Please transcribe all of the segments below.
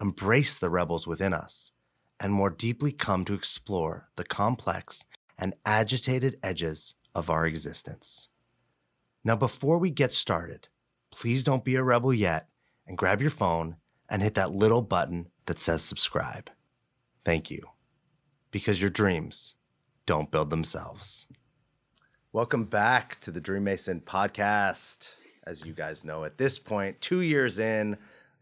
embrace the rebels within us, and more deeply come to explore the complex and agitated edges of our existence. Now, before we get started, please don't be a rebel yet and grab your phone and hit that little button that says subscribe. Thank you. Because your dreams don't build themselves. Welcome back to the Dream Mason podcast. As you guys know, at this point, two years in,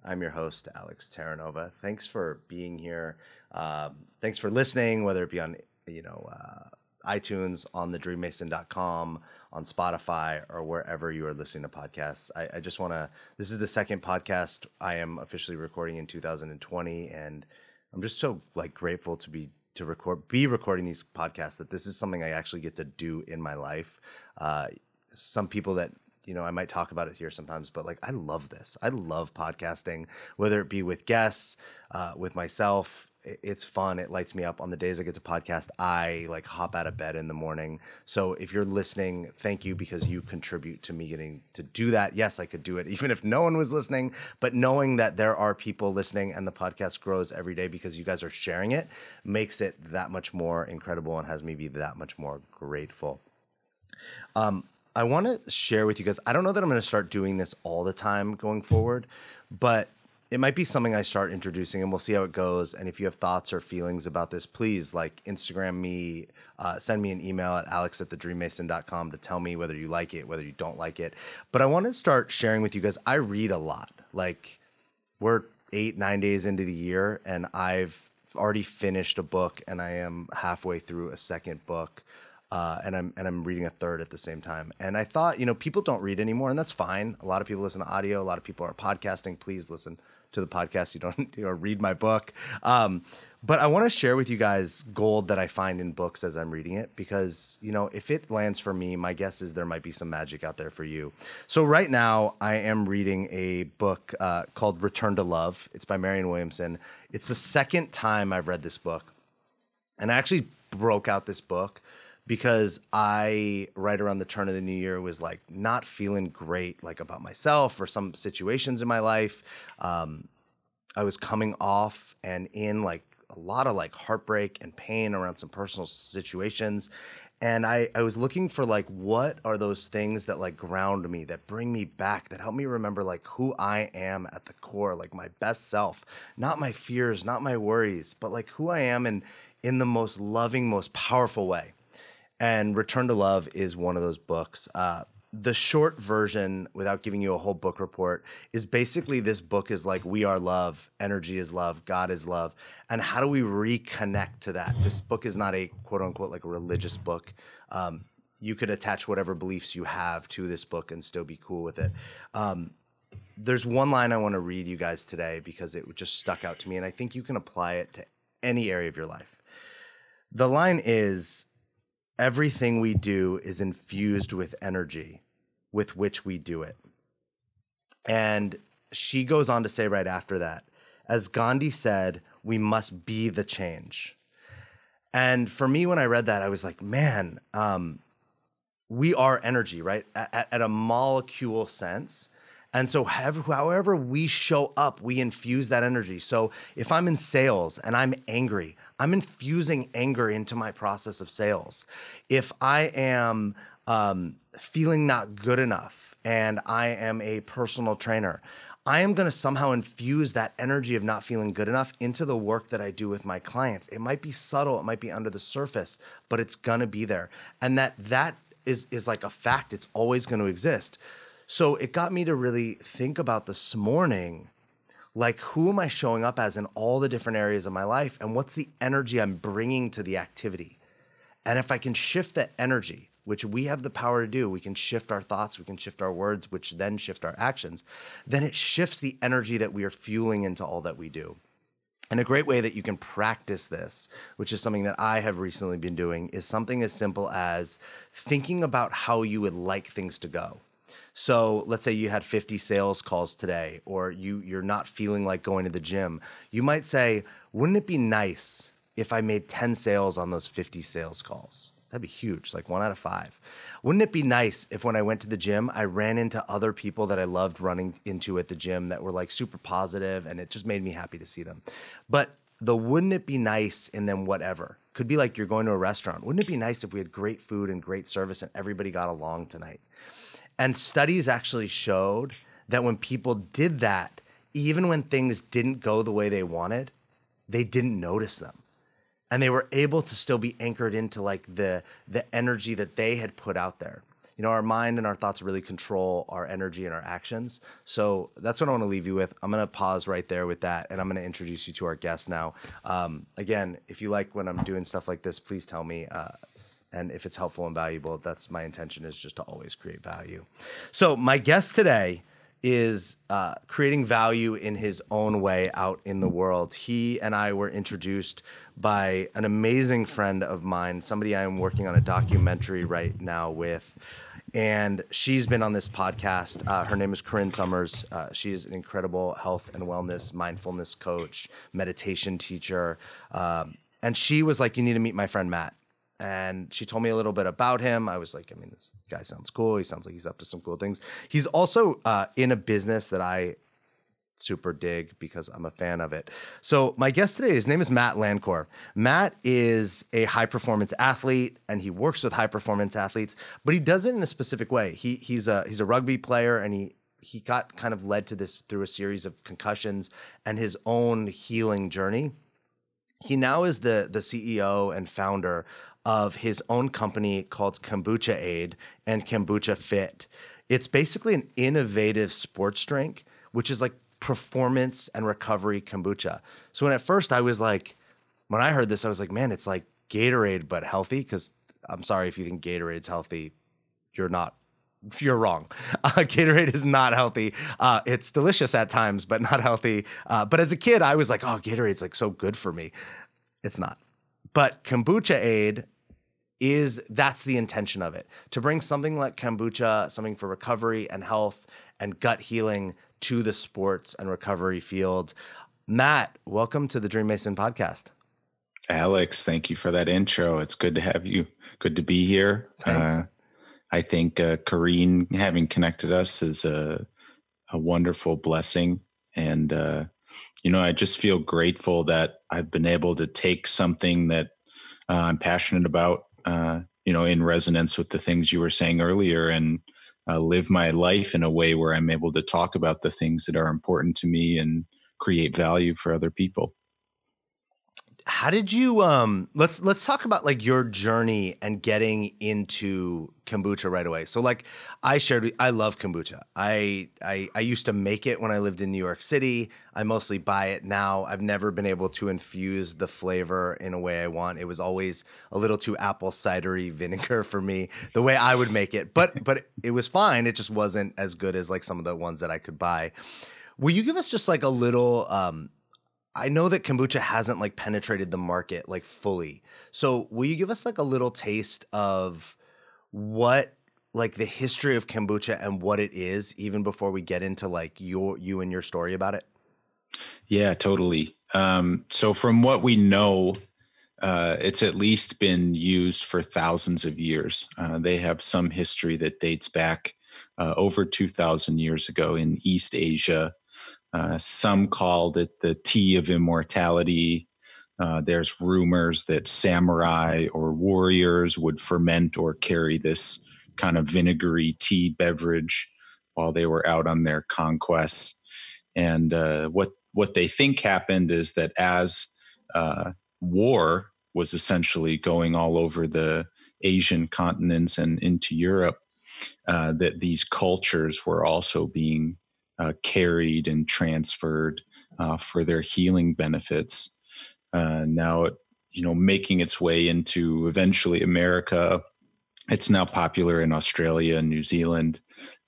I'm your host, Alex Terranova. Thanks for being here. Um, thanks for listening, whether it be on, you know, uh, iTunes, on the dreammason.com, on Spotify, or wherever you are listening to podcasts. I, I just want to, this is the second podcast I am officially recording in 2020. And I'm just so like grateful to be to record be recording these podcasts that this is something I actually get to do in my life. Uh, some people that you know I might talk about it here sometimes, but like I love this. I love podcasting, whether it be with guests, uh, with myself, it's fun. It lights me up on the days I get to podcast. I like hop out of bed in the morning. So if you're listening, thank you because you contribute to me getting to do that. Yes, I could do it even if no one was listening, but knowing that there are people listening and the podcast grows every day because you guys are sharing it makes it that much more incredible and has me be that much more grateful. Um, I want to share with you guys. I don't know that I'm going to start doing this all the time going forward, but it might be something I start introducing, and we'll see how it goes. And if you have thoughts or feelings about this, please like Instagram me, uh, send me an email at alex at thedreammason.com to tell me whether you like it, whether you don't like it. But I want to start sharing with you guys. I read a lot. Like we're eight, nine days into the year, and I've already finished a book, and I am halfway through a second book. Uh, and I'm and I'm reading a third at the same time. And I thought, you know, people don't read anymore, and that's fine. A lot of people listen to audio. A lot of people are podcasting. Please listen to the podcast. You don't you know, read my book. Um, but I want to share with you guys gold that I find in books as I'm reading it because, you know, if it lands for me, my guess is there might be some magic out there for you. So, right now, I am reading a book uh, called Return to Love. It's by Marianne Williamson. It's the second time I've read this book. And I actually broke out this book because I right around the turn of the new year was like not feeling great like about myself or some situations in my life. Um, I was coming off and in like a lot of like heartbreak and pain around some personal situations. And I, I was looking for like what are those things that like ground me, that bring me back, that help me remember like who I am at the core, like my best self, not my fears, not my worries, but like who I am in in the most loving, most powerful way and Return to Love is one of those books. Uh, the short version, without giving you a whole book report, is basically this book is like we are love, energy is love, God is love, and how do we reconnect to that? This book is not a quote unquote like a religious book. Um, you could attach whatever beliefs you have to this book and still be cool with it. Um, there's one line I want to read you guys today because it just stuck out to me, and I think you can apply it to any area of your life. The line is everything we do is infused with energy with which we do it. And she goes on to say right after that, as Gandhi said, we must be the change. And for me, when I read that, I was like, man, um, we are energy, right? At, at, a molecule sense. And so, however we show up, we infuse that energy. So, if I'm in sales and I'm angry, I'm infusing anger into my process of sales. If I am um, feeling not good enough and I am a personal trainer, I am going to somehow infuse that energy of not feeling good enough into the work that I do with my clients. It might be subtle, it might be under the surface, but it's going to be there. And that that is is like a fact. It's always going to exist. So it got me to really think about this morning like who am I showing up as in all the different areas of my life and what's the energy I'm bringing to the activity. And if I can shift that energy, which we have the power to do, we can shift our thoughts, we can shift our words, which then shift our actions, then it shifts the energy that we are fueling into all that we do. And a great way that you can practice this, which is something that I have recently been doing, is something as simple as thinking about how you would like things to go. So let's say you had 50 sales calls today, or you you're not feeling like going to the gym. You might say, wouldn't it be nice if I made 10 sales on those 50 sales calls? That'd be huge, like one out of five. Wouldn't it be nice if when I went to the gym, I ran into other people that I loved running into at the gym that were like super positive and it just made me happy to see them. But the wouldn't it be nice and then whatever could be like you're going to a restaurant. Wouldn't it be nice if we had great food and great service and everybody got along tonight? And studies actually showed that when people did that, even when things didn't go the way they wanted, they didn't notice them. And they were able to still be anchored into like the the energy that they had put out there. You know our mind and our thoughts really control our energy and our actions. So that's what i want to leave you with. I'm going to pause right there with that and i'm going to introduce you to our guest now. Um, again if you like when i'm doing stuff like this please tell me uh, and if it's helpful and valuable that's my intention is just to always create value so my guest today is uh, creating value in his own way out in the world. He and I were introduced by an amazing friend of mine, somebody I am working on a documentary right now with. And she's been on this podcast. Uh, her name is Corinne Summers. Uh, she is an incredible health and wellness, mindfulness coach, meditation teacher. Um, and she was like, You need to meet my friend Matt and she told me a little bit about him. I was like, I mean, this guy sounds cool. He sounds like he's up to some cool things. He's also uh, in a business that I super dig because I'm a fan of it. So my guest today, his name is Matt Lancor. Matt is a high performance athlete and he works with high performance athletes, but he does it in a specific way. He he's a he's a rugby player and he he got kind of led to this through a series of concussions and his own healing journey. He now is the the CEO and founder of his own company called Kombuchade and Kombucha Fit. It's basically an innovative sports drink, which is like performance and recovery kombucha. So when at first I was like, when I heard this, I was like, man, it's like Gatorade but healthy. Because I'm sorry if you think Gatorade's healthy, you're not. You're wrong. Uh, Gatorade is not healthy. Uh, it's delicious at times, but not healthy. Uh, but as a kid, I was like, oh, Gatorade's like so good for me. It's not. But Kombuchade is that's the intention of it to bring something like kombucha, something for recovery and health and gut healing to the sports and recovery field. Matt, welcome to the Dream Mason podcast. Alex, thank you for that intro. It's good to have you. Good to be here. Uh, I think uh, Kareen having connected us is a, a wonderful blessing. And, uh, you know, I just feel grateful that I've been able to take something that uh, I'm passionate about uh, you know, in resonance with the things you were saying earlier and uh, live my life in a way where I'm able to talk about the things that are important to me and create value for other people how did you um let's let's talk about like your journey and getting into kombucha right away. So like i shared i love kombucha. I, I i used to make it when i lived in new york city. I mostly buy it now. I've never been able to infuse the flavor in a way i want. It was always a little too apple cidery vinegar for me the way i would make it. But but it was fine. It just wasn't as good as like some of the ones that i could buy. Will you give us just like a little um I know that kombucha hasn't like penetrated the market like fully. So will you give us like a little taste of what like the history of kombucha and what it is even before we get into like your you and your story about it? Yeah, totally. Um, so from what we know, uh, it's at least been used for thousands of years. Uh, they have some history that dates back uh, over 2,000 years ago in East Asia uh, some called it the tea of immortality. Uh, there's rumors that samurai or warriors would ferment or carry this kind of vinegary tea beverage while they were out on their conquests. And uh, what what they think happened is that as uh, war was essentially going all over the Asian continents and into Europe, uh, that these cultures were also being uh, carried and transferred uh, for their healing benefits. Uh, now, you know, making its way into eventually America. It's now popular in Australia and New Zealand.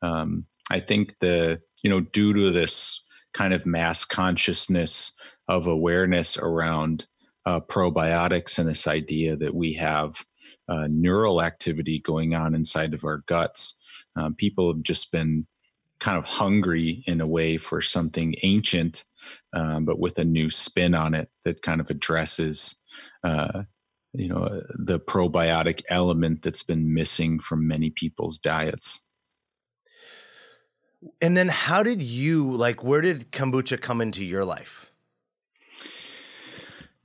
Um, I think the you know due to this kind of mass consciousness of awareness around uh, probiotics and this idea that we have uh, neural activity going on inside of our guts. Um, people have just been kind of hungry in a way for something ancient, um, but with a new spin on it that kind of addresses, uh, you know, the probiotic element that's been missing from many people's diets. And then, how did you like? Where did kombucha come into your life?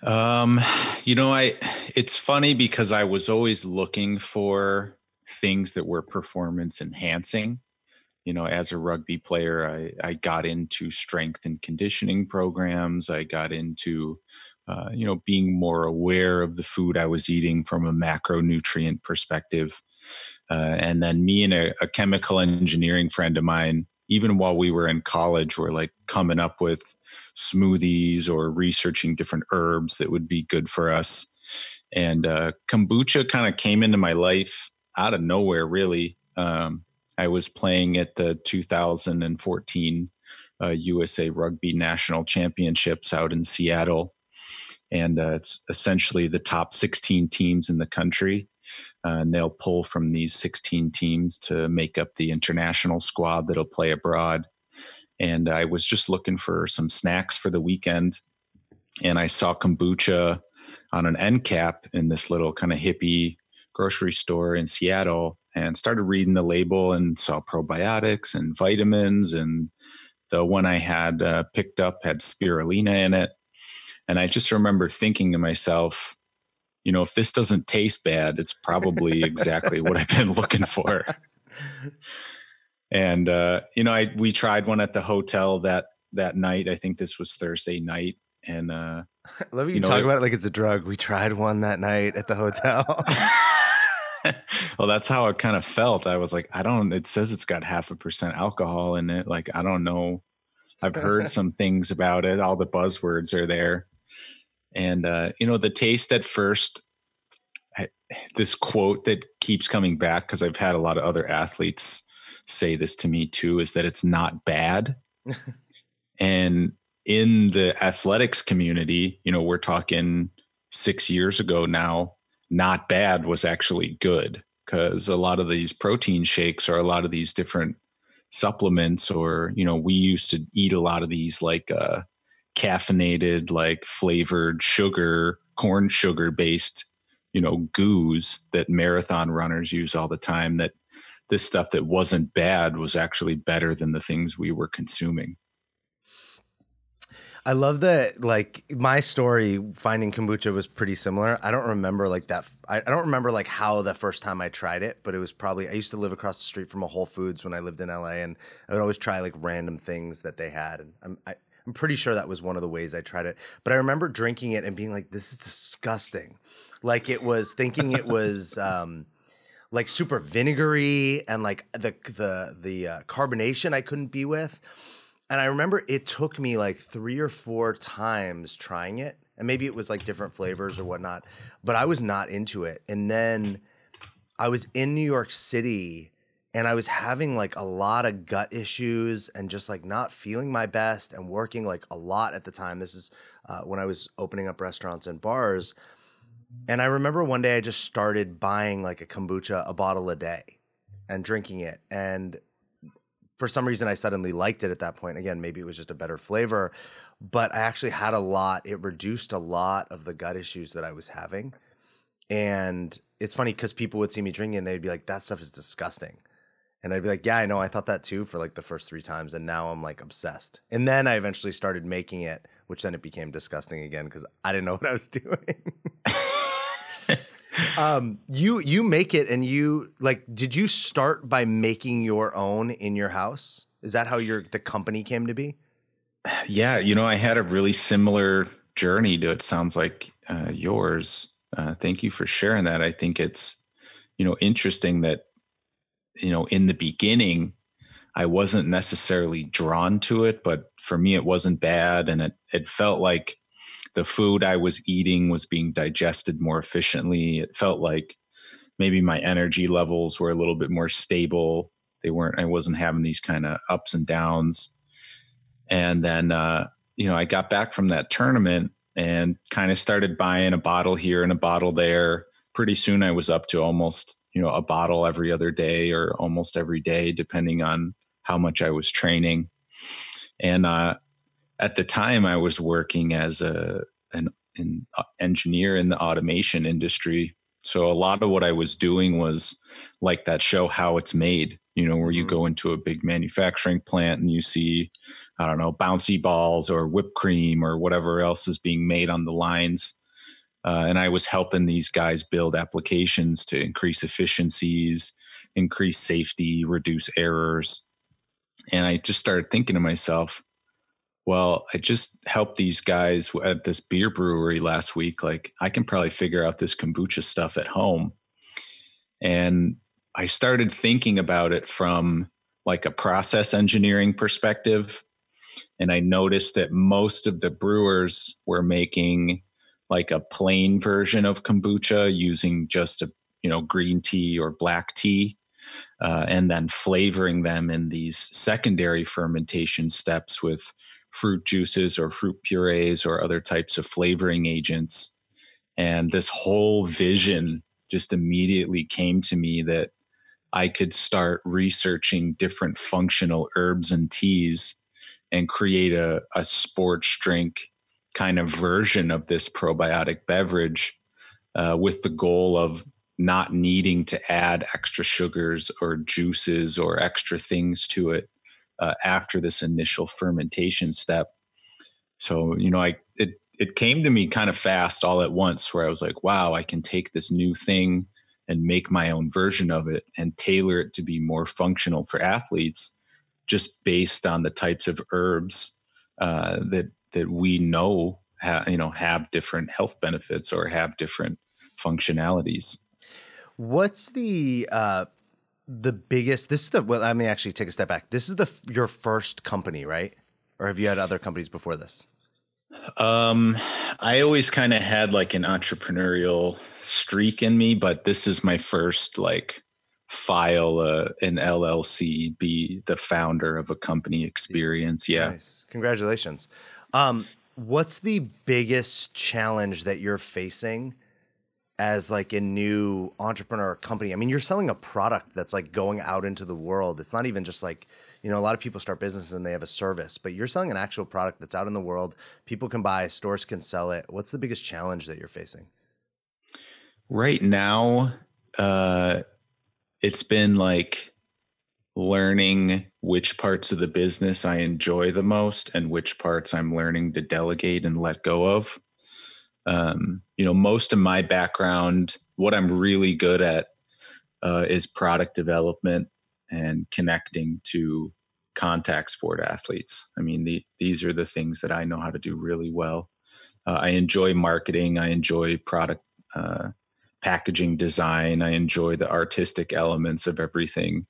Um, you know, I it's funny because I was always looking for things that were performance enhancing. You know, as a rugby player, I, I got into strength and conditioning programs. I got into, uh, you know, being more aware of the food I was eating from a macronutrient perspective. Uh, and then me and a, a chemical engineering friend of mine even while we were in college, we're like coming up with smoothies or researching different herbs that would be good for us. And uh, kombucha kind of came into my life out of nowhere, really. Um, I was playing at the 2014 uh, USA Rugby National Championships out in Seattle. And uh, it's essentially the top 16 teams in the country uh, and they'll pull from these 16 teams to make up the international squad that'll play abroad. And I was just looking for some snacks for the weekend, and I saw kombucha on an end cap in this little kind of hippie grocery store in Seattle, and started reading the label and saw probiotics and vitamins, and the one I had uh, picked up had spirulina in it. And I just remember thinking to myself, you know, if this doesn't taste bad, it's probably exactly what I've been looking for. And uh, you know, I we tried one at the hotel that that night. I think this was Thursday night, and uh, love you, you know, talk it, about it like it's a drug. We tried one that night at the hotel. well, that's how it kind of felt. I was like, I don't. It says it's got half a percent alcohol in it. Like, I don't know. I've heard some things about it. All the buzzwords are there. And uh, you know, the taste at first, I, this quote that keeps coming back because I've had a lot of other athletes say this to me too, is that it's not bad. and in the athletics community, you know, we're talking six years ago now, not bad was actually good because a lot of these protein shakes or a lot of these different supplements or you know we used to eat a lot of these like uh caffeinated, like flavored sugar, corn sugar based, you know, goos that marathon runners use all the time. That this stuff that wasn't bad was actually better than the things we were consuming. I love that. Like my story, finding kombucha was pretty similar. I don't remember like that. I, I, don't remember like how the first time I tried it, but it was probably I used to live across the street from a Whole Foods when I lived in LA, and I would always try like random things that they had. And I'm, I, I'm pretty sure that was one of the ways I tried it. But I remember drinking it and being like, this is disgusting. Like it was thinking it was um, like super vinegary and like the the the uh, carbonation I couldn't be with. And I remember it took me like three or four times trying it. And maybe it was like different flavors or whatnot, but I was not into it. And then I was in New York City and I was having like a lot of gut issues and just like not feeling my best and working like a lot at the time. This is uh, when I was opening up restaurants and bars. And I remember one day I just started buying like a kombucha, a bottle a day, and drinking it. And for some reason, I suddenly liked it at that point. Again, maybe it was just a better flavor, but I actually had a lot. It reduced a lot of the gut issues that I was having. And it's funny because people would see me drinking and they'd be like, that stuff is disgusting. And I'd be like, yeah, I know. I thought that too for like the first three times. And now I'm like obsessed. And then I eventually started making it, which then it became disgusting again because I didn't know what I was doing. Um, you you make it and you like did you start by making your own in your house? Is that how your the company came to be? Yeah, you know, I had a really similar journey to it. Sounds like uh, yours. Uh, thank you for sharing that. I think it's you know interesting that you know, in the beginning, I wasn't necessarily drawn to it, but for me, it wasn't bad. And it, it felt like the food I was eating was being digested more efficiently. It felt like maybe my energy levels were a little bit more stable. They weren't, I wasn't having these kind of ups and downs. And then, uh, you know, I got back from that tournament and kind of started buying a bottle here and a bottle there. Pretty soon I was up to almost, you know, a bottle every other day or almost every day, depending on how much I was training. And uh, at the time, I was working as a an, an engineer in the automation industry. So a lot of what I was doing was like that show how it's made you know, where you mm-hmm. go into a big manufacturing plant and you see, I don't know, bouncy balls or whipped cream or whatever else is being made on the lines. Uh, and I was helping these guys build applications to increase efficiencies, increase safety, reduce errors. And I just started thinking to myself, well, I just helped these guys at this beer brewery last week. Like, I can probably figure out this kombucha stuff at home. And I started thinking about it from like a process engineering perspective. And I noticed that most of the brewers were making like a plain version of kombucha using just a you know green tea or black tea uh, and then flavoring them in these secondary fermentation steps with fruit juices or fruit purees or other types of flavoring agents. And this whole vision just immediately came to me that I could start researching different functional herbs and teas and create a, a sports drink kind of version of this probiotic beverage uh, with the goal of not needing to add extra sugars or juices or extra things to it uh, after this initial fermentation step. So, you know, I it it came to me kind of fast all at once where I was like, wow, I can take this new thing and make my own version of it and tailor it to be more functional for athletes just based on the types of herbs uh, that that we know ha- you know have different health benefits or have different functionalities what's the uh the biggest this is the well let me actually take a step back this is the your first company right or have you had other companies before this um, I always kind of had like an entrepreneurial streak in me, but this is my first like file uh, an LLC, be the founder of a company experience. Yeah. Nice. Congratulations. Um, what's the biggest challenge that you're facing as like a new entrepreneur company? I mean, you're selling a product that's like going out into the world. It's not even just like you know, a lot of people start businesses and they have a service, but you're selling an actual product that's out in the world. People can buy, stores can sell it. What's the biggest challenge that you're facing? Right now, uh, it's been like learning which parts of the business I enjoy the most and which parts I'm learning to delegate and let go of. Um, you know, most of my background, what I'm really good at uh, is product development and connecting to contact sport athletes. I mean, the, these are the things that I know how to do really well. Uh, I enjoy marketing. I enjoy product uh, packaging design. I enjoy the artistic elements of everything.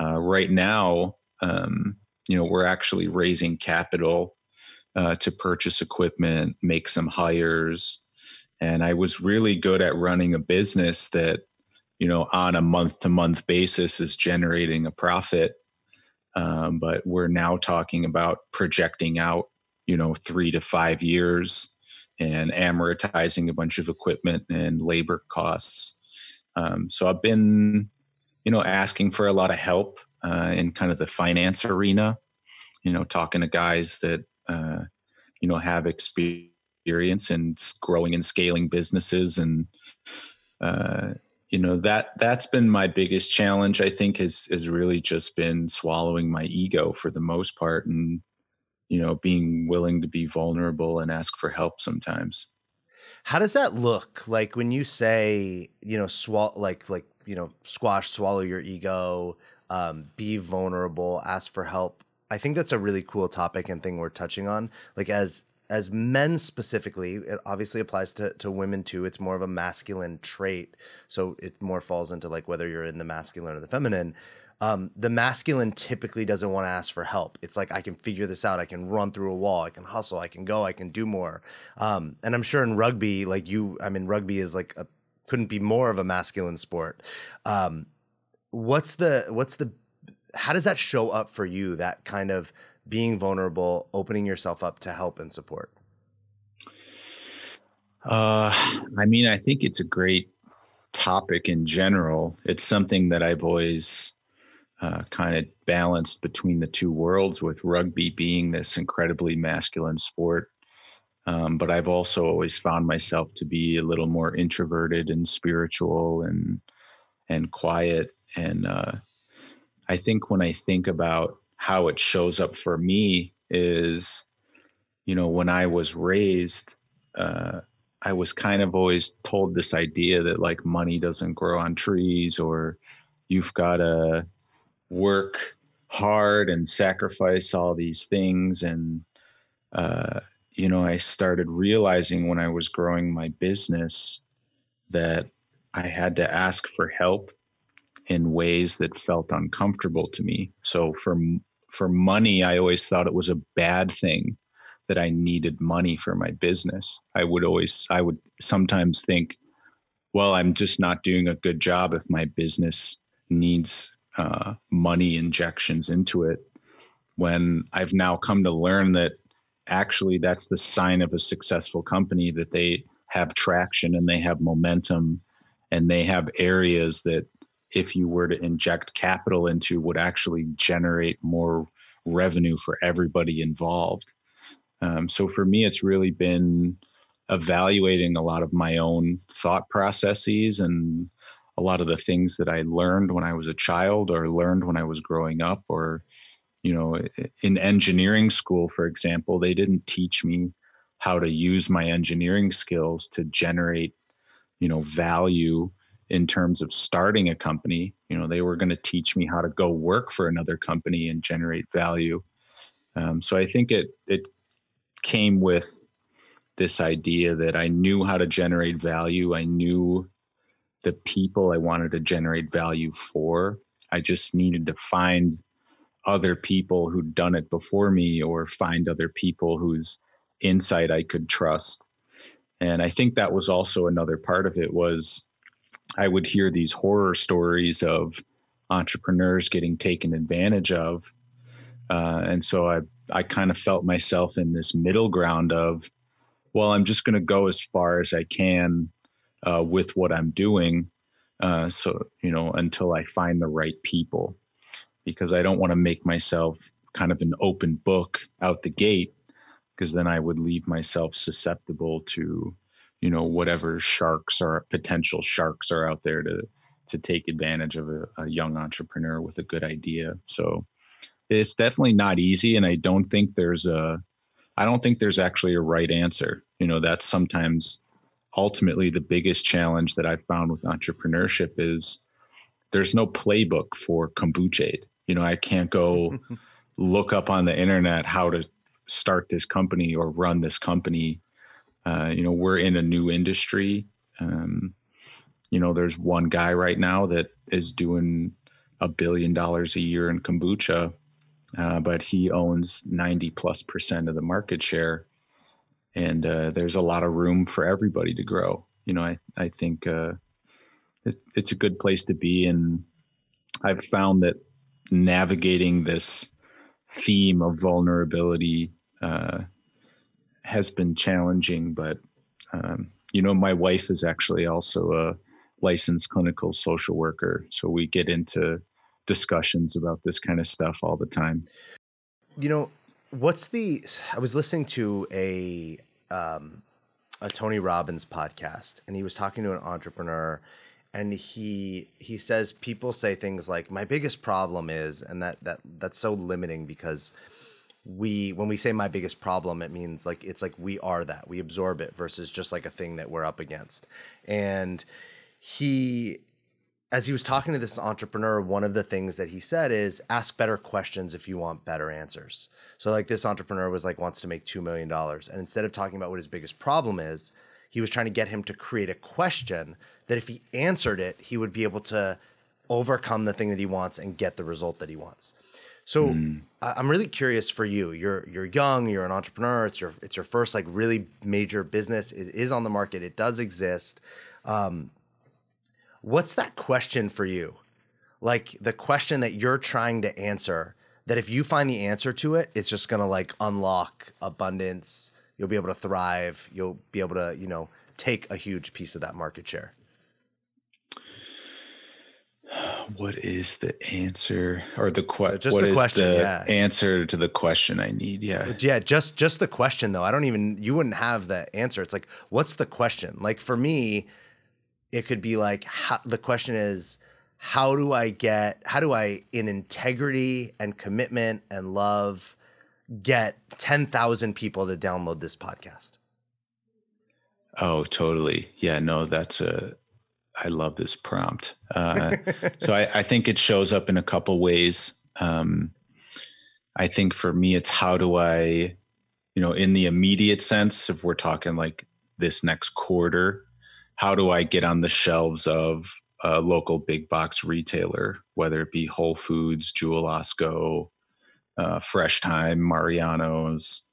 Uh, right now, um, you know, we're actually raising capital uh, to purchase equipment, make some hires, and I was really good at running a business that you know, on a month to month basis is generating a profit. Um, but we're now talking about projecting out, you know, three to five years and amortizing a bunch of equipment and labor costs. Um, so I've been, you know, asking for a lot of help uh, in kind of the finance arena, you know, talking to guys that, uh, you know, have experience in growing and scaling businesses and, uh, you know that that's been my biggest challenge i think has has really just been swallowing my ego for the most part and you know being willing to be vulnerable and ask for help sometimes. How does that look? Like when you say you know swallow like like you know squash swallow your ego um, be vulnerable ask for help i think that's a really cool topic and thing we're touching on like as as men specifically, it obviously applies to, to women too. It's more of a masculine trait. So it more falls into like whether you're in the masculine or the feminine. Um, the masculine typically doesn't want to ask for help. It's like I can figure this out. I can run through a wall. I can hustle. I can go. I can do more. Um, and I'm sure in rugby, like you, I mean, rugby is like a couldn't be more of a masculine sport. Um, what's the what's the how does that show up for you? That kind of being vulnerable, opening yourself up to help and support? Uh, I mean, I think it's a great topic in general. It's something that I've always uh, kind of balanced between the two worlds, with rugby being this incredibly masculine sport. Um, but I've also always found myself to be a little more introverted and spiritual and and quiet. And uh, I think when I think about how it shows up for me is, you know, when I was raised, uh, I was kind of always told this idea that like money doesn't grow on trees or you've got to work hard and sacrifice all these things. And uh, you know i started realizing when i was growing my business that i had to ask for help in ways that felt uncomfortable to me. So for for money i always thought it was a bad thing that i needed money for my business. I would always i would sometimes think well i'm just not doing a good job if my business needs uh, money injections into it. When I've now come to learn that actually that's the sign of a successful company that they have traction and they have momentum and they have areas that if you were to inject capital into would actually generate more revenue for everybody involved. Um, so for me it's really been evaluating a lot of my own thought processes and a lot of the things that I learned when I was a child or learned when I was growing up or you know in engineering school for example they didn't teach me how to use my engineering skills to generate you know value in terms of starting a company you know they were going to teach me how to go work for another company and generate value um, so i think it it came with this idea that i knew how to generate value i knew the people I wanted to generate value for. I just needed to find other people who'd done it before me or find other people whose insight I could trust. And I think that was also another part of it was I would hear these horror stories of entrepreneurs getting taken advantage of. Uh, and so I, I kind of felt myself in this middle ground of, well, I'm just going to go as far as I can uh, with what I'm doing. Uh, so, you know, until I find the right people, because I don't want to make myself kind of an open book out the gate, because then I would leave myself susceptible to, you know, whatever sharks or potential sharks are out there to to take advantage of a, a young entrepreneur with a good idea. So it's definitely not easy, and I don't think there's a I don't think there's actually a right answer. You know, that's sometimes ultimately the biggest challenge that I've found with entrepreneurship is there's no playbook for kombucha. You know, I can't go look up on the internet how to start this company or run this company. Uh, you know, we're in a new industry. Um, you know, there's one guy right now that is doing a billion dollars a year in kombucha, uh, but he owns 90 plus percent of the market share and uh, there's a lot of room for everybody to grow. You know, I I think uh, it, it's a good place to be, and I've found that navigating this theme of vulnerability uh, has been challenging. But um, you know, my wife is actually also a licensed clinical social worker, so we get into discussions about this kind of stuff all the time. You know, What's the? I was listening to a um, a Tony Robbins podcast, and he was talking to an entrepreneur, and he he says people say things like, "My biggest problem is," and that that that's so limiting because we when we say my biggest problem it means like it's like we are that we absorb it versus just like a thing that we're up against and he as he was talking to this entrepreneur, one of the things that he said is ask better questions if you want better answers. So, like this entrepreneur was like wants to make two million dollars, and instead of talking about what his biggest problem is, he was trying to get him to create a question that if he answered it, he would be able to overcome the thing that he wants and get the result that he wants. So mm. I'm really curious for you. You're you're young. You're an entrepreneur. It's your it's your first like really major business. It is on the market. It does exist. Um, What's that question for you? Like the question that you're trying to answer that if you find the answer to it, it's just gonna like unlock abundance. You'll be able to thrive. You'll be able to, you know, take a huge piece of that market share. What is the answer or the question? Just what the is question, the yeah. answer to the question I need? Yeah. Yeah, just just the question though. I don't even you wouldn't have the answer. It's like, what's the question? Like for me, it could be like how, the question is how do I get how do I in integrity and commitment and love get 10,000 people to download this podcast? Oh, totally. Yeah, no, that's a I love this prompt. Uh, so I, I think it shows up in a couple ways. Um, I think for me, it's how do I, you know, in the immediate sense, if we're talking like this next quarter, how do I get on the shelves of a local big box retailer, whether it be Whole Foods, Jewel Osco, uh, Fresh Thyme, Mariano's?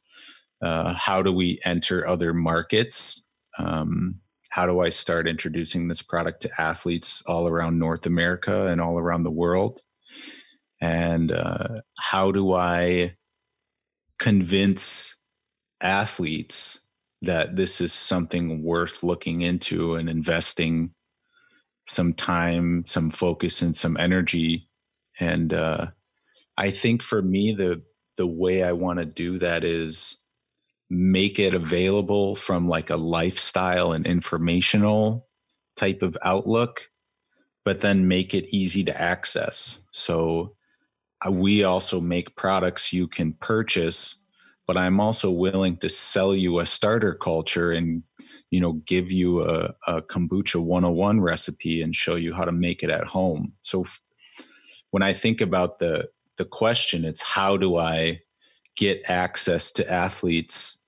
Uh, how do we enter other markets? Um, how do I start introducing this product to athletes all around North America and all around the world? And uh, how do I convince athletes that this is something worth looking into and investing some time, some focus, and some energy? And uh, I think for me, the the way I want to do that is make it available from like a lifestyle and informational type of outlook but then make it easy to access. So uh, we also make products you can purchase but i'm also willing to sell you a starter culture and you know give you a, a kombucha 101 recipe and show you how to make it at home. So f- when i think about the the question it's how do i get access to athletes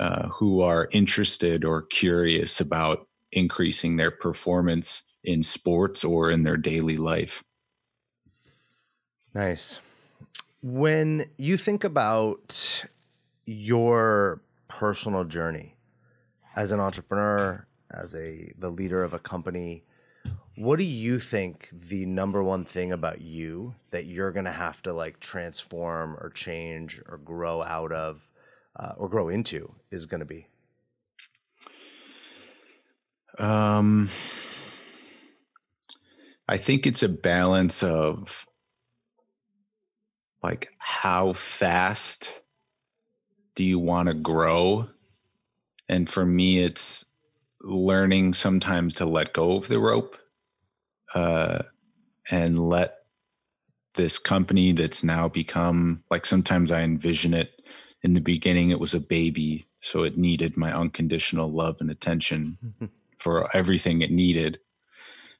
uh, who are interested or curious about increasing their performance in sports or in their daily life. Nice. When you think about your personal journey as an entrepreneur, as a the leader of a company, what do you think the number one thing about you that you're going to have to like transform or change or grow out of uh, or grow into is going to be? Um, I think it's a balance of like how fast do you want to grow? And for me, it's learning sometimes to let go of the rope uh, and let this company that's now become like sometimes I envision it in the beginning it was a baby so it needed my unconditional love and attention for everything it needed.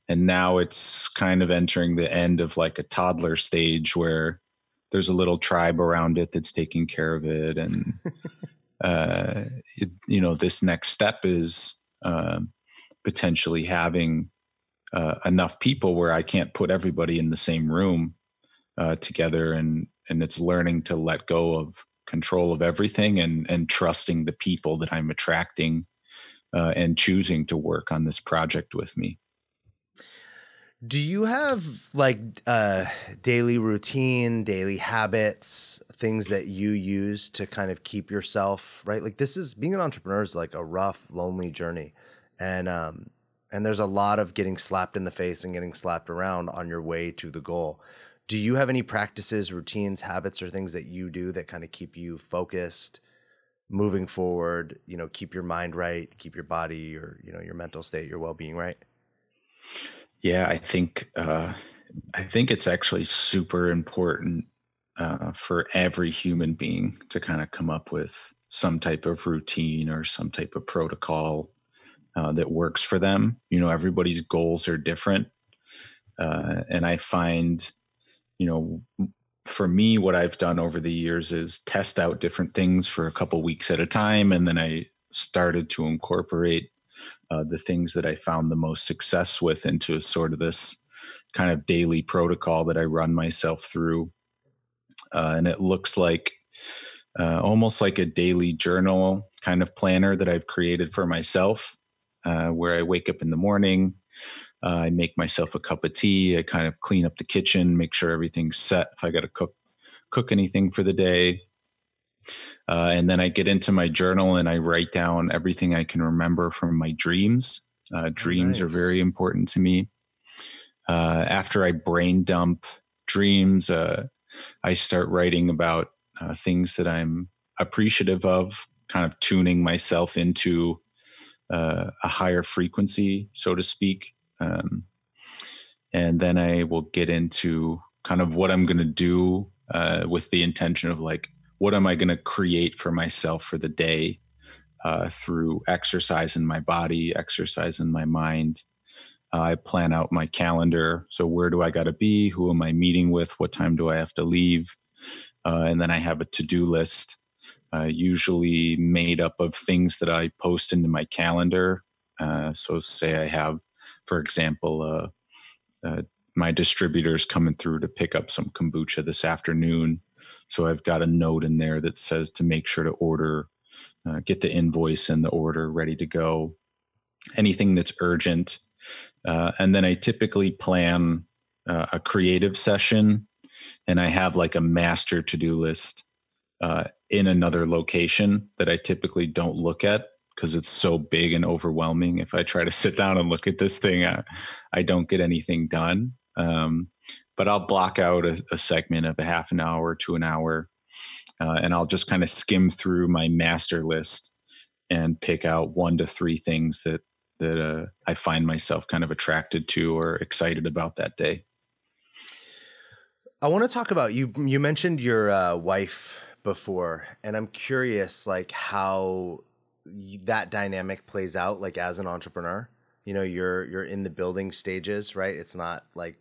And now it's kind of entering the end of like a toddler stage where there's a little tribe around it that's taking care of it. And uh, it, you know this next step is uh, potentially having uh, enough people where i can't put everybody in the same room uh, together. And and it's learning to let go of control of everything and and trusting the people that I'm attracting uh, and choosing to work on this project with me. Do you have like uh, daily routine, daily habits, things that you use to kind of keep yourself right? Like this is being an entrepreneur is like a rough, lonely journey, and um, and there's a lot of getting slapped in the face and getting slapped around on your way to the goal do you have any practices, routines, habits, or things that you do that kind of keep you focused, moving forward? You know, keep your mind right, keep your body, or you know, your mental state, your well being right. Yeah, I think uh, I think it's actually super important uh, for every human being to kind of come up with some type of routine or some type of protocol uh, that works for them. You know, everybody's goals are different, uh, and I find you know for me what i've done over the years is test out different things for a couple weeks at a time and then i started to incorporate uh, the things that i found the most success with into sort of this kind of daily protocol that i run myself through. Uh, and it looks like uh, almost like a daily journal kind of planner that i've created for myself uh, where i wake up in the morning uh, I make myself a cup of tea. I kind of clean up the kitchen, make sure everything's set. If I got to cook cook anything for the day. Uh, and then I get into my journal and I write down everything I can remember from my dreams. Uh, dreams nice. are very important to me. Uh, after I brain dump dreams, uh, I start writing about uh, things that I'm appreciative of, kind of tuning myself into uh, a higher frequency, so to speak. Um, and then I will get into kind of what I'm going to do uh, with the intention of like, what am I going to create for myself for the day uh, through exercise in my body, exercise in my mind. I plan out my calendar. So, where do I got to be? Who am I meeting with? What time do I have to leave? Uh, and then I have a to do list, uh, usually made up of things that I post into my calendar. Uh, so, say I have, for example, uh, uh, my distributor's coming through to pick up some kombucha this afternoon. So I've got a note in there that says to make sure to order, uh, get the invoice and the order ready to go. Anything that's urgent. Uh, and then I typically plan uh, a creative session and I have like a master to do list uh, in another location that I typically don't look at because it's so big and overwhelming. If I try to sit down and look at this thing, I, I don't get anything done. Um, but I'll block out a, a, segment of a half an hour to an hour, uh, and I'll just kind of skim through my master list and pick out one to three things that that uh, I find myself kind of attracted to or excited about that day. I want to talk about you. You mentioned your uh, wife before, and I'm curious, like how that dynamic plays out like as an entrepreneur. You know you're you're in the building stages right? It's not like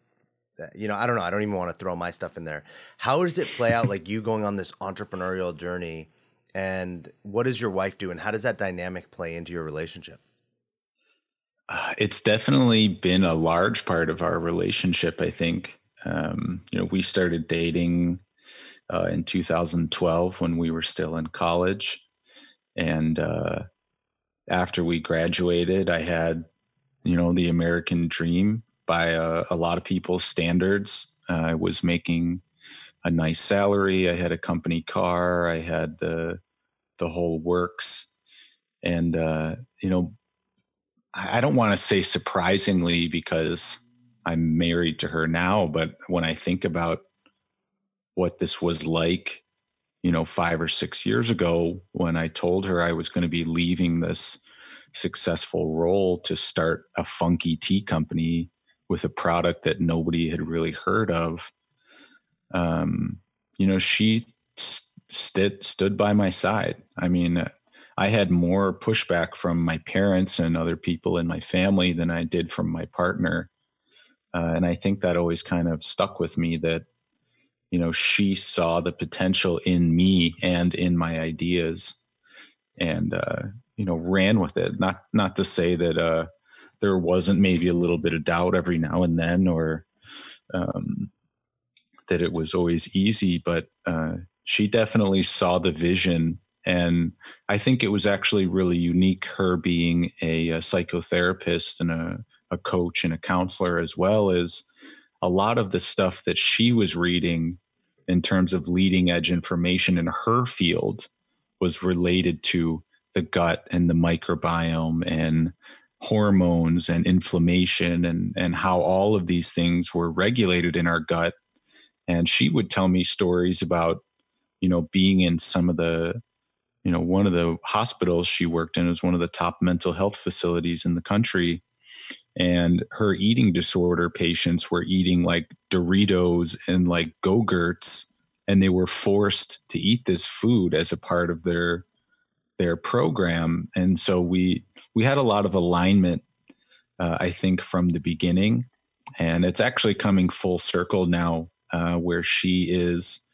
you know i don't know i don't even want to throw my stuff in there. How does it play out like you going on this entrepreneurial journey and what does your wife do and how does that dynamic play into your relationship? Uh, it's definitely been a large part of our relationship i think. Um, you know we started dating uh, in 2012 when we were still in college and uh, after we graduated, I had, you know, the American dream by a, a lot of people's standards. Uh, I was making a nice salary. I had a company car. I had the the whole works, and uh, you know, I don't want to say surprisingly because I'm married to her now, but when I think about what this was like you know, five or six years ago when I told her I was going to be leaving this successful role to start a funky tea company with a product that nobody had really heard of. Um, you know, she st- stood by my side. I mean, I had more pushback from my parents and other people in my family than I did from my partner. Uh, and I think that always kind of stuck with me that you know she saw the potential in me and in my ideas and uh, you know ran with it. Not not to say that uh, there wasn't maybe a little bit of doubt every now and then or um, that it was always easy but uh, she definitely saw the vision and i think it was actually really unique her being a, a psychotherapist and a, a coach and a counselor as well as a lot of the stuff that she was reading in terms of leading edge information in her field was related to the gut and the microbiome and hormones and inflammation and and how all of these things were regulated in our gut. And she would tell me stories about you know being in some of the you know one of the hospitals she worked in was one of the top mental health facilities in the country and her eating disorder patients were eating like Doritos and like Go-Gurts and they were forced to eat this food as a part of their their program. And so we we had a lot of alignment uh, I think from the beginning. And it's actually coming full circle now uh, where she is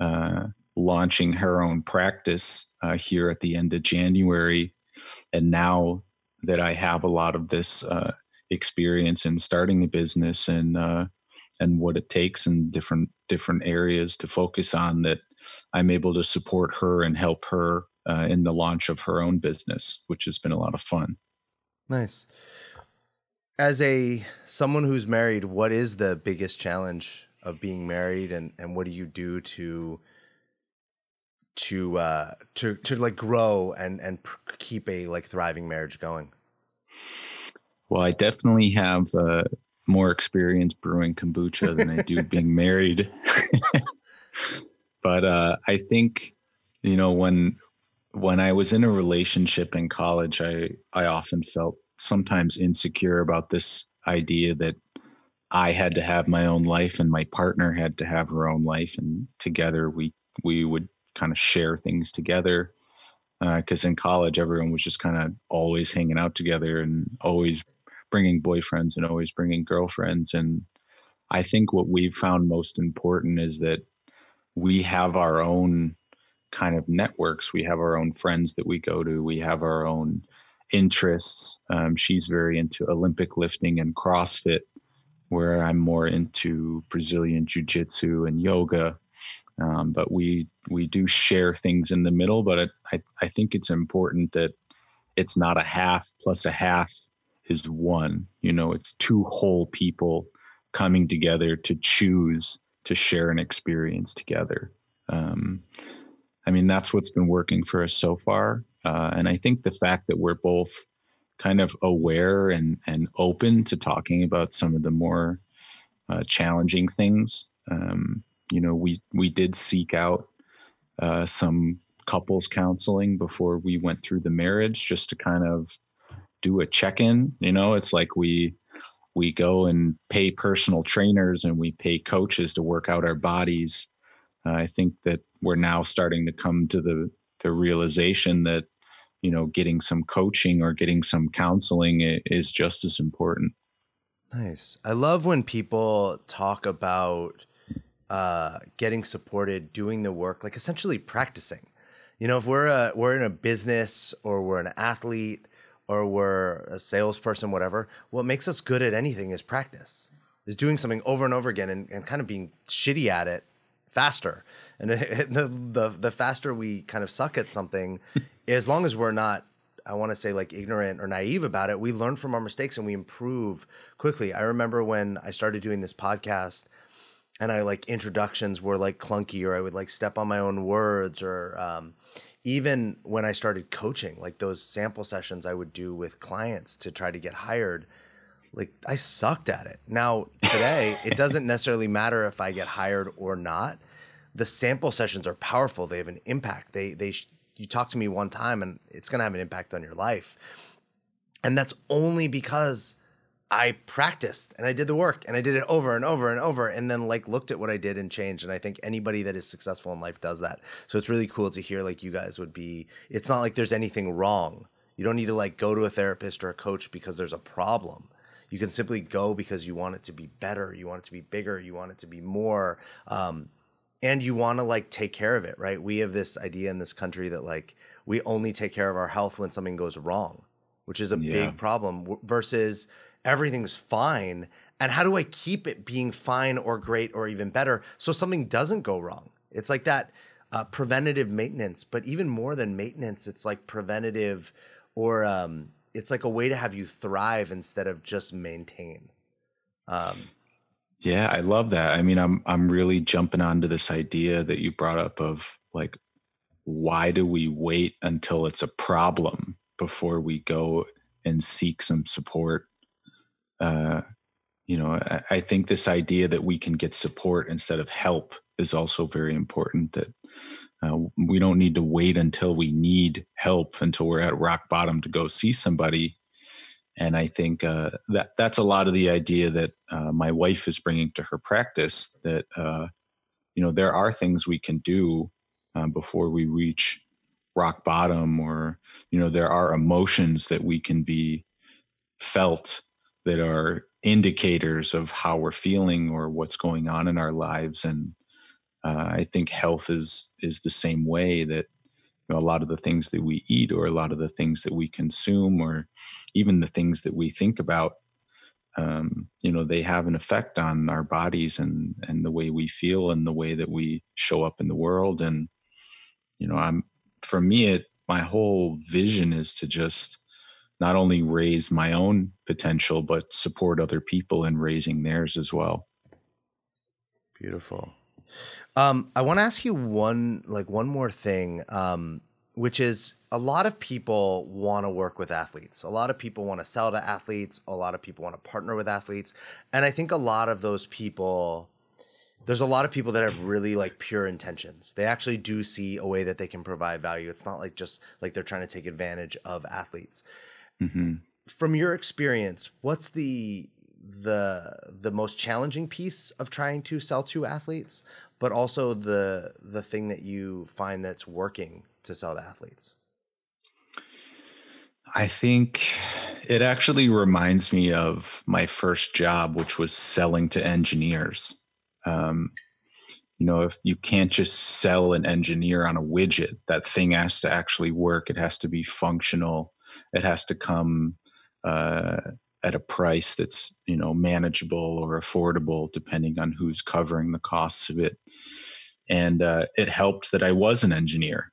uh, launching her own practice uh, here at the end of January. And now that I have a lot of this uh, experience in starting a business and uh, and what it takes in different different areas to focus on that I'm able to support her and help her uh, in the launch of her own business, which has been a lot of fun. Nice. As a someone who's married, what is the biggest challenge of being married and and what do you do to to uh to to like grow and and keep a like thriving marriage going well i definitely have uh more experience brewing kombucha than i do being married but uh i think you know when when i was in a relationship in college i i often felt sometimes insecure about this idea that I had to have my own life and my partner had to have her own life, and together we we would kind of share things together. Because uh, in college, everyone was just kind of always hanging out together and always bringing boyfriends and always bringing girlfriends. And I think what we've found most important is that we have our own kind of networks. We have our own friends that we go to. We have our own interests. Um, she's very into Olympic lifting and CrossFit, where I'm more into Brazilian Jiu Jitsu and yoga. Um, but we we do share things in the middle. But I I think it's important that it's not a half plus a half is one. You know, it's two whole people coming together to choose to share an experience together. Um, I mean, that's what's been working for us so far. Uh, and I think the fact that we're both kind of aware and, and open to talking about some of the more uh, challenging things. Um, you know, we, we did seek out uh, some couples counseling before we went through the marriage just to kind of do a check-in you know? It's like we we go and pay personal trainers and we pay coaches to work out our bodies. Uh, i think that we're now starting to come to the the realization that you know getting some coaching or getting some counseling is just as important. Nice. I love when people talk about uh, getting supported doing the work like essentially practicing. You know if we're a, we're in a business or we're an athlete or we're a salesperson whatever what makes us good at anything is practice is doing something over and over again and, and kind of being shitty at it faster and the, the the faster we kind of suck at something as long as we're not I want to say like ignorant or naive about it, we learn from our mistakes and we improve quickly. I remember when I started doing this podcast and I like introductions were like clunky or I would like step on my own words or um, even when I started coaching, like those sample sessions I would do with clients to try to get hired, like I sucked at it. Now, today, it doesn't necessarily matter if I get hired or not. The sample sessions are powerful. They have an impact. They they you talk to me one time and it's going to have an impact on your life. And that's only because I practiced and I did the work and I did it over and over and over and then like looked at what I did and changed. And I think anybody that is successful in life does that. So it's really cool to hear like you guys would be, it's not like there's anything wrong. You don't need to like go to a therapist or a coach because there's a problem. You can simply go because you want it to be better, you want it to be bigger, you want it to be more. Um, and you want to like take care of it, right? We have this idea in this country that like we only take care of our health when something goes wrong, which is a yeah. big problem versus everything's fine. And how do I keep it being fine or great or even better so something doesn't go wrong? It's like that uh, preventative maintenance, but even more than maintenance, it's like preventative or um, it's like a way to have you thrive instead of just maintain. Um, yeah, I love that. I mean, I'm I'm really jumping onto this idea that you brought up of like why do we wait until it's a problem before we go and seek some support? Uh, you know, I, I think this idea that we can get support instead of help is also very important. That uh, we don't need to wait until we need help until we're at rock bottom to go see somebody and I think uh, that that's a lot of the idea that uh, my wife is bringing to her practice. That uh, you know there are things we can do um, before we reach rock bottom, or you know there are emotions that we can be felt that are indicators of how we're feeling or what's going on in our lives. And uh, I think health is is the same way that you know, a lot of the things that we eat or a lot of the things that we consume or even the things that we think about um, you know they have an effect on our bodies and and the way we feel and the way that we show up in the world and you know i'm for me it my whole vision is to just not only raise my own potential but support other people in raising theirs as well Beautiful. Um, I want to ask you one like one more thing, um, which is a lot of people want to work with athletes. A lot of people want to sell to athletes. A lot of people want to partner with athletes, and I think a lot of those people. There's a lot of people that have really like pure intentions. They actually do see a way that they can provide value. It's not like just like they're trying to take advantage of athletes. Mm-hmm. From your experience, what's the the the most challenging piece of trying to sell to athletes, but also the the thing that you find that's working to sell to athletes? I think it actually reminds me of my first job, which was selling to engineers. Um, you know, if you can't just sell an engineer on a widget, that thing has to actually work. It has to be functional. It has to come uh, at a price that's you know manageable or affordable depending on who's covering the costs of it. And uh, it helped that i was an engineer.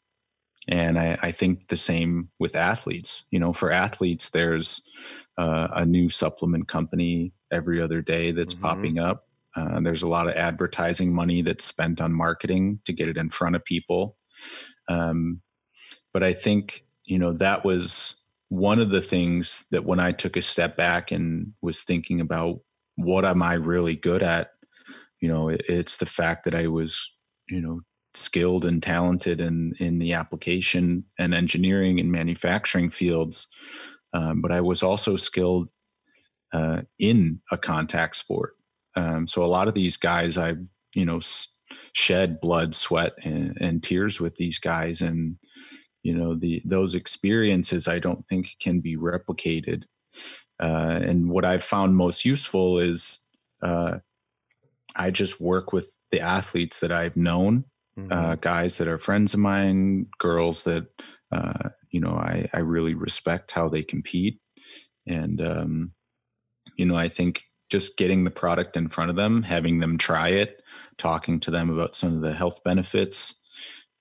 And I, I, think the same with athletes. You know for athletes there's uh, a new supplement company every other day that's mm-hmm. popping up. Uh, there's a lot of advertising money that's spent on marketing to get it in front of people. Um, but i think you know that was one of the things that when I took a step back and was thinking about what am I really good at, you know, it, it's the fact that I was, you know, skilled and talented in in the application and engineering and manufacturing fields, um, but I was also skilled uh, in a contact sport. Um, so a lot of these guys, I you know, shed blood, sweat, and, and tears with these guys, and you know the those experiences i don't think can be replicated uh, and what i've found most useful is uh, i just work with the athletes that i've known uh, mm-hmm. uh, guys that are friends of mine girls that uh, you know I, I really respect how they compete and um, you know i think just getting the product in front of them having them try it talking to them about some of the health benefits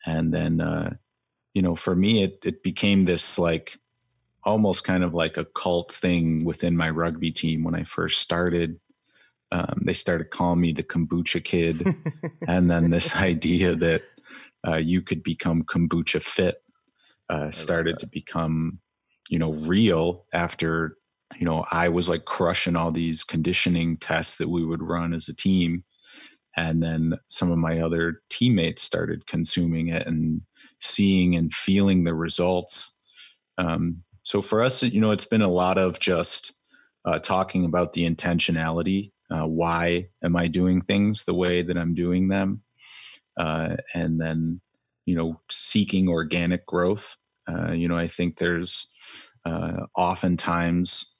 and then uh, you know, for me, it it became this like almost kind of like a cult thing within my rugby team when I first started. Um, they started calling me the kombucha kid, and then this idea that uh, you could become kombucha fit uh, started to become, you know, real after you know I was like crushing all these conditioning tests that we would run as a team, and then some of my other teammates started consuming it and seeing and feeling the results. Um, so for us you know it's been a lot of just uh, talking about the intentionality uh, why am i doing things the way that i'm doing them? Uh, and then you know seeking organic growth. Uh, you know i think there's uh, oftentimes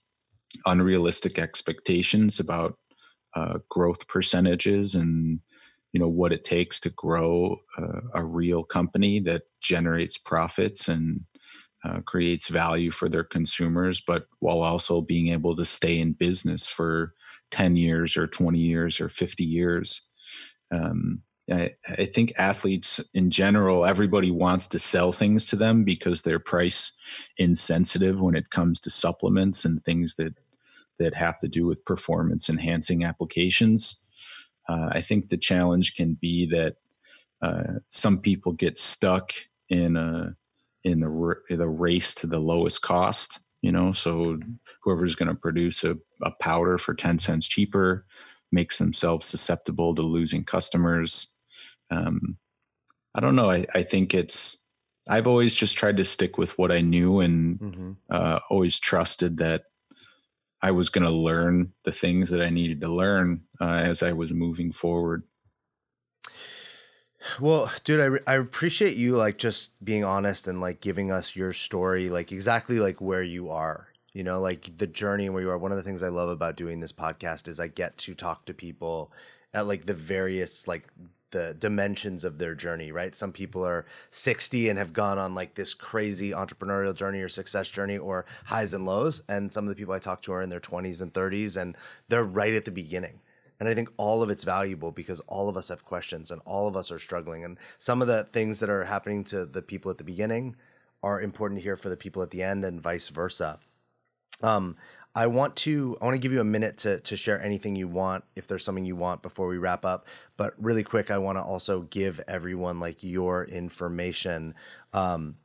unrealistic expectations about uh, growth percentages and you know what it takes to grow a real company that generates profits and uh, creates value for their consumers but while also being able to stay in business for 10 years or 20 years or 50 years um, I, I, think athletes in general everybody wants to sell things to them because they're price insensitive when it comes to supplements and things that that have to do with performance enhancing applications. Uh, I think the challenge can be that uh, some people get stuck in a in the the race to the lowest cost. You know, so whoever's going to produce a, a powder for ten cents cheaper makes themselves susceptible to losing customers. Um, I don't know. I, I think it's I've always just tried to stick with what I knew and mm-hmm. uh, always trusted that I was going to learn the things that I needed to learn uh, as I was moving forward. Well, dude, I, re- I appreciate you like just being honest and like giving us your story, like exactly like where you are, you know, like the journey where you are. One of the things I love about doing this podcast is I get to talk to people at like the various like the dimensions of their journey, right? Some people are 60 and have gone on like this crazy entrepreneurial journey or success journey or highs and lows. And some of the people I talk to are in their 20s and 30s and they're right at the beginning. And I think all of it's valuable because all of us have questions and all of us are struggling. And some of the things that are happening to the people at the beginning are important here for the people at the end and vice versa. Um, I want to I want to give you a minute to to share anything you want if there's something you want before we wrap up. But really quick, I want to also give everyone like your information. Um,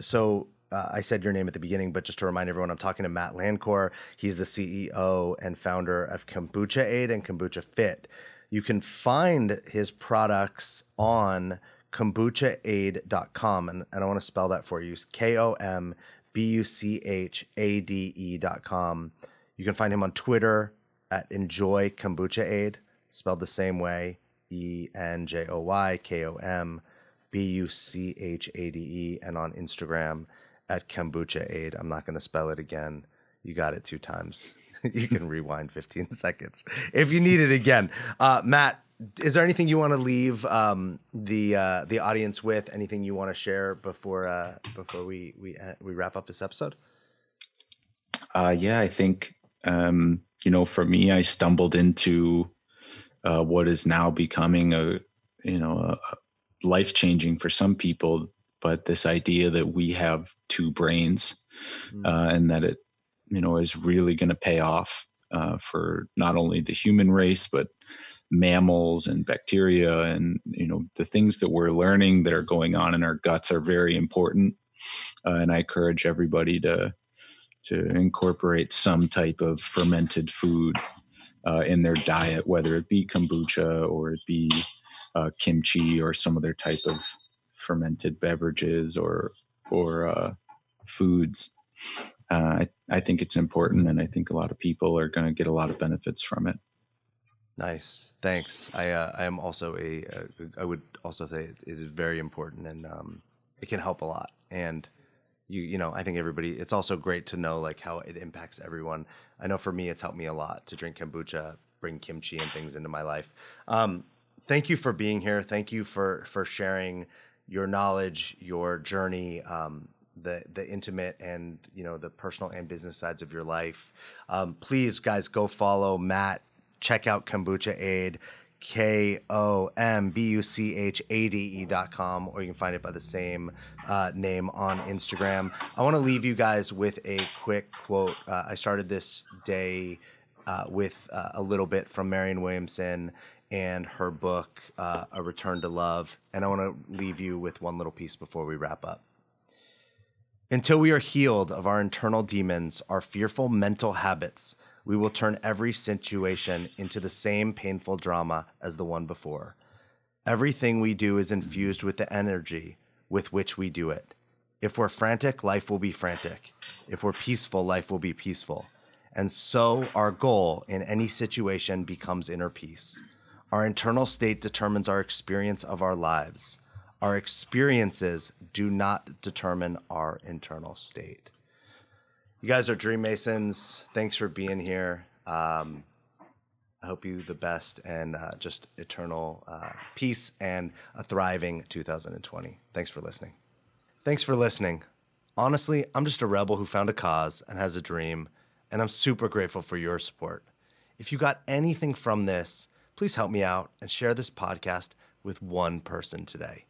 so uh, I said your name at the beginning, but just to remind everyone, I'm talking to Matt Lancor. He's the CEO and founder of Kombuchade and Kombucha Fit. You can find his products on kombuchade.com. And, and I want to spell that for you K O M B U C H A D E.com. You can find him on Twitter at Enjoy Kombuchade, spelled the same way E N J O Y K O M B U C H A D E, and on Instagram at Kombuchade. I'm not going to spell it again. You got it two times. you can rewind 15 seconds if you need it again. Uh, Matt, is there anything you want to leave um, the uh, the audience with? Anything you want to share before uh, before we we uh, we wrap up this episode? Uh, yeah, I think um, you know, for me, I stumbled into uh, what is now becoming a you know a, life changing for some people, but this idea that we have two brains mm-hmm. and that it you know is really going to pay off for not only the human race but mammals and bacteria and you know the things that we're learning that are going on in our guts are very important uh, and i encourage everybody to to incorporate some type of fermented food uh, in their diet whether it be kombucha or it be uh, kimchi or some other type of fermented beverages or or uh, foods uh, I, I think it's important and i think a lot of people are going to get a lot of benefits from it Nice, thanks. I uh, I am also a, a I would also say it is very important and um, it can help a lot. And you you know I think everybody. It's also great to know like how it impacts everyone. I know for me, it's helped me a lot to drink kombucha, bring kimchi and things into my life. Um, thank you for being here. Thank you for for sharing your knowledge, your journey. Um, the the intimate and you know the personal and business sides of your life. Um, please, guys, go follow Matt check out Kombuchade, K O M B U C H A D E dot com, or you can find it by the same uh, name on Instagram. I want to leave you guys with a quick quote. Uh, I started this day uh, with uh, a little bit from Marianne Williamson and her book, uh, A Return to Love. And I want to leave you with one little piece before we wrap up. Until we are healed of our internal demons, our fearful mental habits, we will turn every situation into the same painful drama as the one before. Everything we do is infused with the energy with which we do it. If we're frantic, life will be frantic. If we're peaceful, life will be peaceful. And so our goal in any situation becomes inner peace. Our internal state determines our experience of our lives. Our experiences do not determine our internal state you guys are Dream Masons. Thanks for being here. Um, I hope you the best and uh, just eternal uh, peace and a thriving 2020. Thanks for listening. Thanks for listening. Honestly, I'm just a rebel who found a cause and has a dream, and I'm super grateful for your support. If you got anything from this, please help me out and share this podcast with one person today.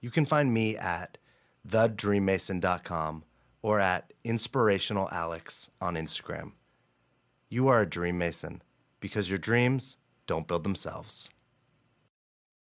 You can find me at thedreammason.com or at Inspirational Alex on Instagram. You are a dream mason because your dreams don't build themselves.